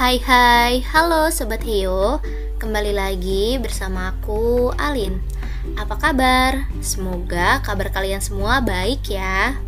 Hai hai, halo Sobat Heo. Kembali lagi bersama aku, Alin. Apa kabar? Semoga kabar kalian semua baik ya.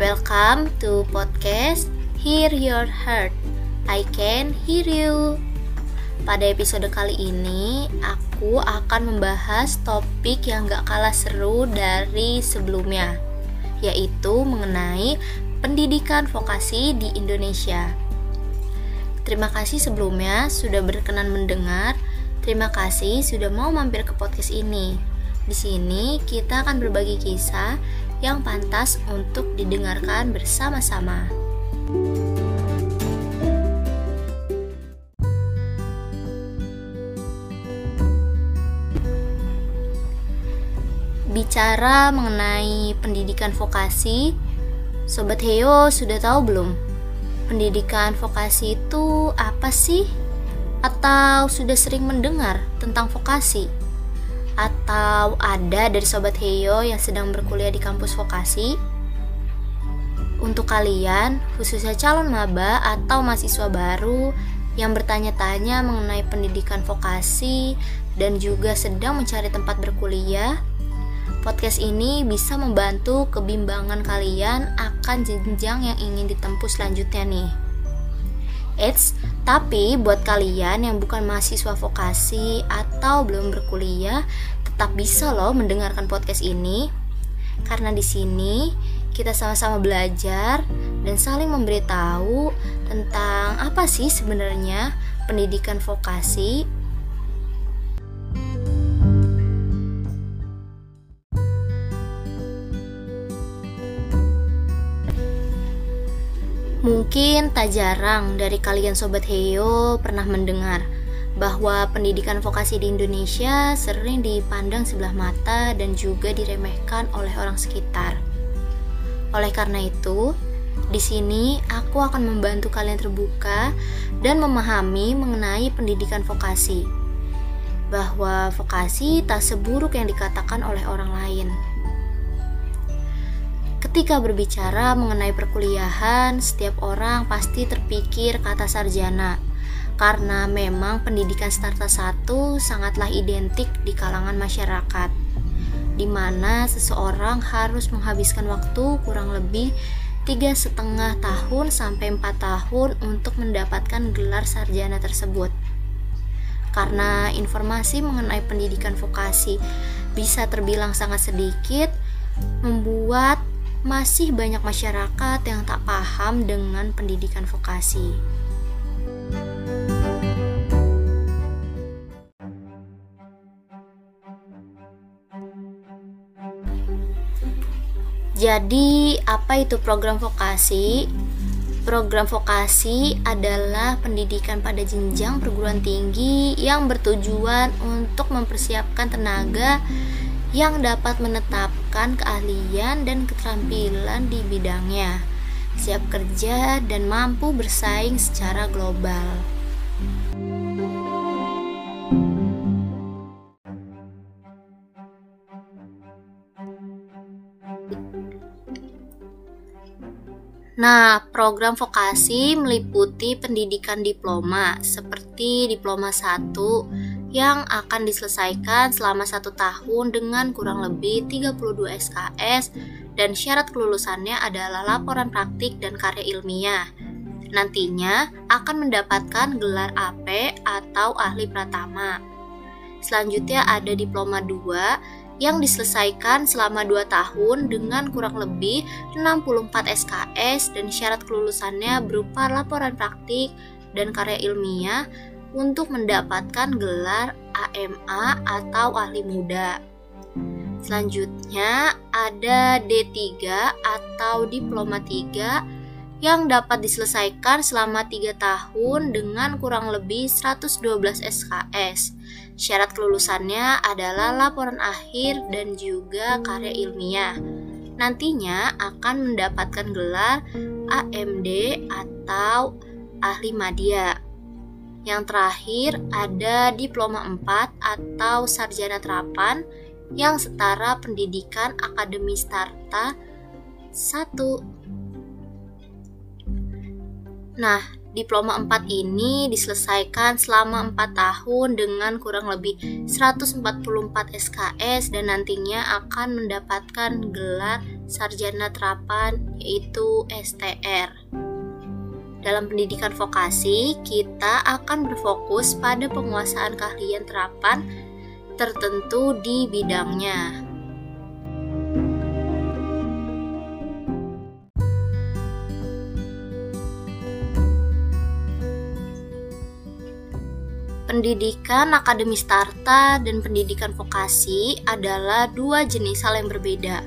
Welcome to podcast Hear Your Heart. I Can Hear You. Pada episode kali ini, aku akan membahas topik yang gak kalah seru dari sebelumnya Yaitu mengenai pendidikan vokasi di Indonesia Terima kasih sebelumnya sudah berkenan mendengar. Terima kasih sudah mau mampir ke podcast ini. Di sini kita akan berbagi kisah yang pantas untuk didengarkan bersama-sama. Bicara mengenai pendidikan vokasi, Sobat Heo sudah tahu belum pendidikan vokasi itu apa sih? Atau sudah sering mendengar tentang vokasi? Atau ada dari sobat Heyo yang sedang berkuliah di kampus vokasi? Untuk kalian, khususnya calon maba atau mahasiswa baru yang bertanya-tanya mengenai pendidikan vokasi dan juga sedang mencari tempat berkuliah, Podcast ini bisa membantu kebimbangan kalian akan jenjang yang ingin ditempuh selanjutnya nih. Eits, tapi buat kalian yang bukan mahasiswa vokasi atau belum berkuliah, tetap bisa loh mendengarkan podcast ini. Karena di sini kita sama-sama belajar dan saling memberitahu tentang apa sih sebenarnya pendidikan vokasi Mungkin tak jarang dari kalian Sobat Heyo pernah mendengar bahwa pendidikan vokasi di Indonesia sering dipandang sebelah mata dan juga diremehkan oleh orang sekitar. Oleh karena itu, di sini aku akan membantu kalian terbuka dan memahami mengenai pendidikan vokasi. Bahwa vokasi tak seburuk yang dikatakan oleh orang lain. Ketika berbicara mengenai perkuliahan, setiap orang pasti terpikir kata sarjana. Karena memang pendidikan starta 1 sangatlah identik di kalangan masyarakat. Di mana seseorang harus menghabiskan waktu kurang lebih tiga setengah tahun sampai 4 tahun untuk mendapatkan gelar sarjana tersebut. Karena informasi mengenai pendidikan vokasi bisa terbilang sangat sedikit, membuat masih banyak masyarakat yang tak paham dengan pendidikan vokasi. Jadi, apa itu program vokasi? Program vokasi adalah pendidikan pada jenjang perguruan tinggi yang bertujuan untuk mempersiapkan tenaga yang dapat menetapkan keahlian dan keterampilan di bidangnya, siap kerja, dan mampu bersaing secara global. Nah, program vokasi meliputi pendidikan diploma seperti diploma 1, yang akan diselesaikan selama satu tahun dengan kurang lebih 32 SKS dan syarat kelulusannya adalah laporan praktik dan karya ilmiah. Nantinya akan mendapatkan gelar AP atau ahli pratama. Selanjutnya ada diploma 2 yang diselesaikan selama 2 tahun dengan kurang lebih 64 SKS dan syarat kelulusannya berupa laporan praktik dan karya ilmiah untuk mendapatkan gelar AMA atau ahli muda. Selanjutnya ada D3 atau diploma 3 yang dapat diselesaikan selama 3 tahun dengan kurang lebih 112 SKS. Syarat kelulusannya adalah laporan akhir dan juga karya ilmiah. Nantinya akan mendapatkan gelar AMD atau ahli madya. Yang terakhir ada diploma 4 atau sarjana terapan yang setara pendidikan akademi starta 1. Nah, Diploma 4 ini diselesaikan selama 4 tahun dengan kurang lebih 144 SKS dan nantinya akan mendapatkan gelar sarjana terapan yaitu STR. Dalam pendidikan vokasi, kita akan berfokus pada penguasaan keahlian terapan tertentu di bidangnya. Pendidikan akademis starta dan pendidikan vokasi adalah dua jenis hal yang berbeda.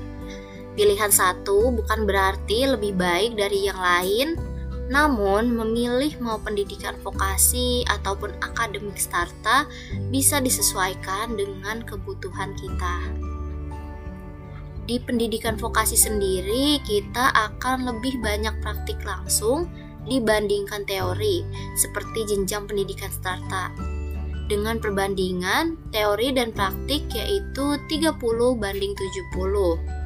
Pilihan satu bukan berarti lebih baik dari yang lain, namun memilih mau pendidikan vokasi ataupun akademik starta bisa disesuaikan dengan kebutuhan kita. Di pendidikan vokasi sendiri, kita akan lebih banyak praktik langsung dibandingkan teori, seperti jenjang pendidikan starta. Dengan perbandingan teori dan praktik yaitu 30 banding 70.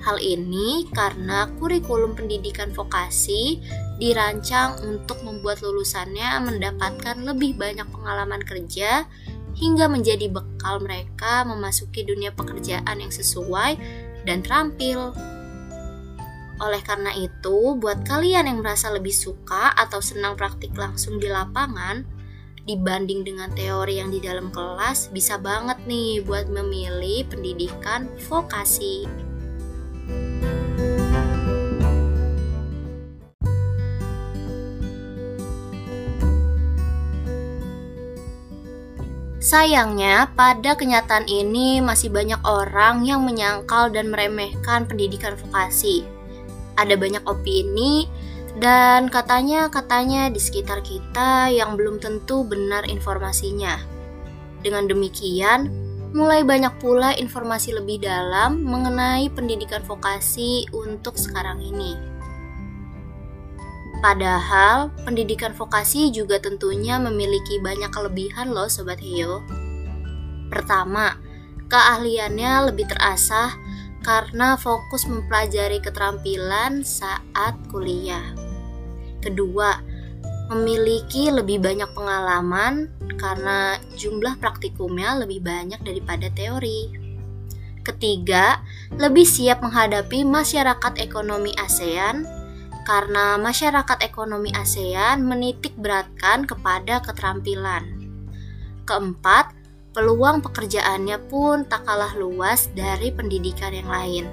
Hal ini karena kurikulum pendidikan vokasi dirancang untuk membuat lulusannya mendapatkan lebih banyak pengalaman kerja hingga menjadi bekal mereka memasuki dunia pekerjaan yang sesuai dan terampil. Oleh karena itu, buat kalian yang merasa lebih suka atau senang praktik langsung di lapangan, dibanding dengan teori yang di dalam kelas, bisa banget nih buat memilih pendidikan vokasi. Sayangnya, pada kenyataan ini masih banyak orang yang menyangkal dan meremehkan pendidikan vokasi ada banyak opini dan katanya-katanya di sekitar kita yang belum tentu benar informasinya. Dengan demikian, mulai banyak pula informasi lebih dalam mengenai pendidikan vokasi untuk sekarang ini. Padahal, pendidikan vokasi juga tentunya memiliki banyak kelebihan loh Sobat Hio. Pertama, keahliannya lebih terasah karena fokus mempelajari keterampilan saat kuliah. Kedua, memiliki lebih banyak pengalaman karena jumlah praktikumnya lebih banyak daripada teori. Ketiga, lebih siap menghadapi masyarakat ekonomi ASEAN karena masyarakat ekonomi ASEAN menitik beratkan kepada keterampilan. Keempat, peluang pekerjaannya pun tak kalah luas dari pendidikan yang lain.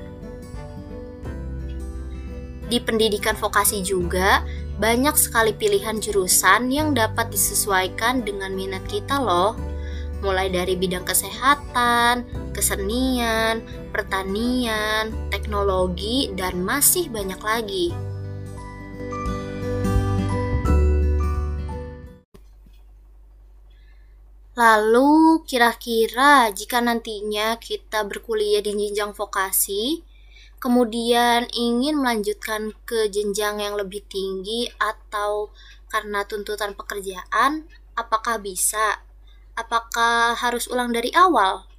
Di pendidikan vokasi juga banyak sekali pilihan jurusan yang dapat disesuaikan dengan minat kita loh. Mulai dari bidang kesehatan, kesenian, pertanian, teknologi, dan masih banyak lagi. Lalu, kira-kira jika nantinya kita berkuliah di jenjang vokasi, kemudian ingin melanjutkan ke jenjang yang lebih tinggi atau karena tuntutan pekerjaan, apakah bisa? Apakah harus ulang dari awal?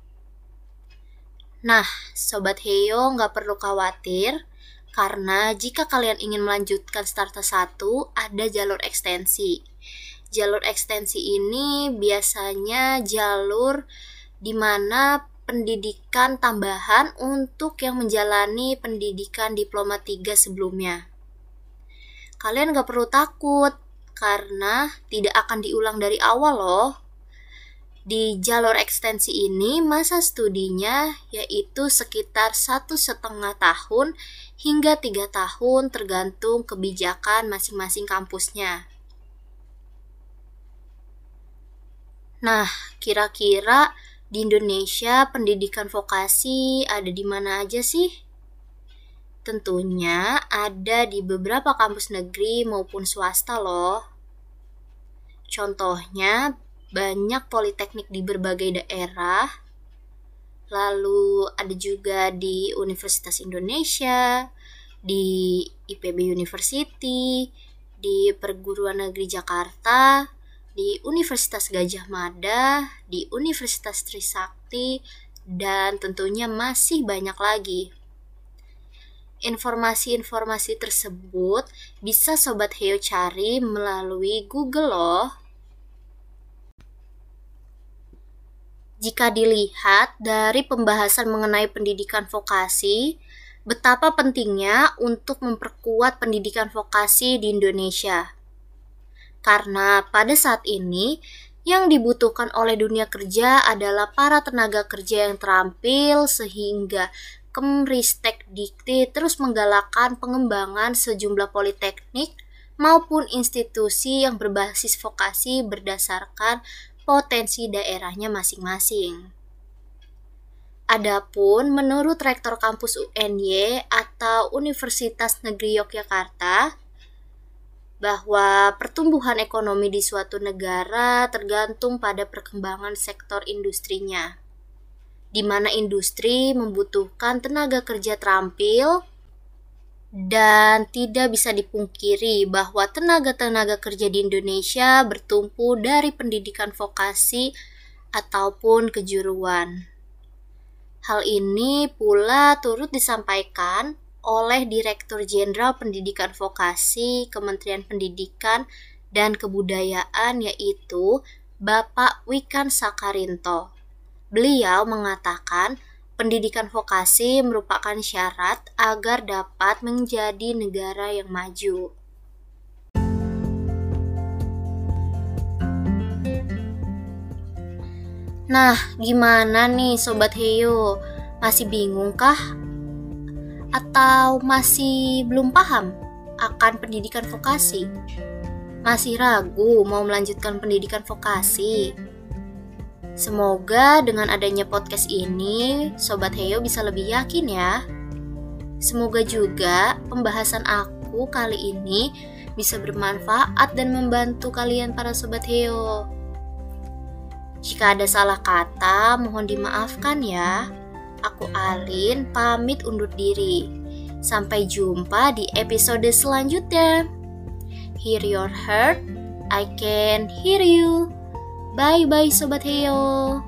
Nah, Sobat Heyo nggak perlu khawatir, karena jika kalian ingin melanjutkan starter 1, ada jalur ekstensi jalur ekstensi ini biasanya jalur di mana pendidikan tambahan untuk yang menjalani pendidikan diploma 3 sebelumnya. Kalian gak perlu takut karena tidak akan diulang dari awal loh. Di jalur ekstensi ini masa studinya yaitu sekitar satu setengah tahun hingga tiga tahun tergantung kebijakan masing-masing kampusnya. Nah, kira-kira di Indonesia pendidikan vokasi ada di mana aja sih? Tentunya ada di beberapa kampus negeri maupun swasta loh. Contohnya, banyak politeknik di berbagai daerah. Lalu ada juga di Universitas Indonesia, di IPB University, di Perguruan Negeri Jakarta, di Universitas Gajah Mada, di Universitas Trisakti, dan tentunya masih banyak lagi. Informasi-informasi tersebut bisa Sobat Heo cari melalui Google loh. Jika dilihat dari pembahasan mengenai pendidikan vokasi, betapa pentingnya untuk memperkuat pendidikan vokasi di Indonesia. Karena pada saat ini yang dibutuhkan oleh dunia kerja adalah para tenaga kerja yang terampil sehingga Kemristek Dikti terus menggalakkan pengembangan sejumlah politeknik maupun institusi yang berbasis vokasi berdasarkan potensi daerahnya masing-masing. Adapun menurut Rektor Kampus UNY atau Universitas Negeri Yogyakarta, bahwa pertumbuhan ekonomi di suatu negara tergantung pada perkembangan sektor industrinya di mana industri membutuhkan tenaga kerja terampil dan tidak bisa dipungkiri bahwa tenaga-tenaga kerja di Indonesia bertumpu dari pendidikan vokasi ataupun kejuruan. Hal ini pula turut disampaikan oleh Direktur Jenderal Pendidikan Vokasi Kementerian Pendidikan dan Kebudayaan yaitu Bapak Wikan Sakarinto. Beliau mengatakan pendidikan vokasi merupakan syarat agar dapat menjadi negara yang maju. Nah, gimana nih Sobat Heyo? Masih bingung kah? Atau masih belum paham akan pendidikan vokasi? Masih ragu mau melanjutkan pendidikan vokasi? Semoga dengan adanya podcast ini, Sobat Heyo bisa lebih yakin ya. Semoga juga pembahasan aku kali ini bisa bermanfaat dan membantu kalian para Sobat Heyo. Jika ada salah kata, mohon dimaafkan ya. Aku Alin, pamit undur diri. Sampai jumpa di episode selanjutnya. Hear your heart, I can hear you. Bye bye Sobat Heyo.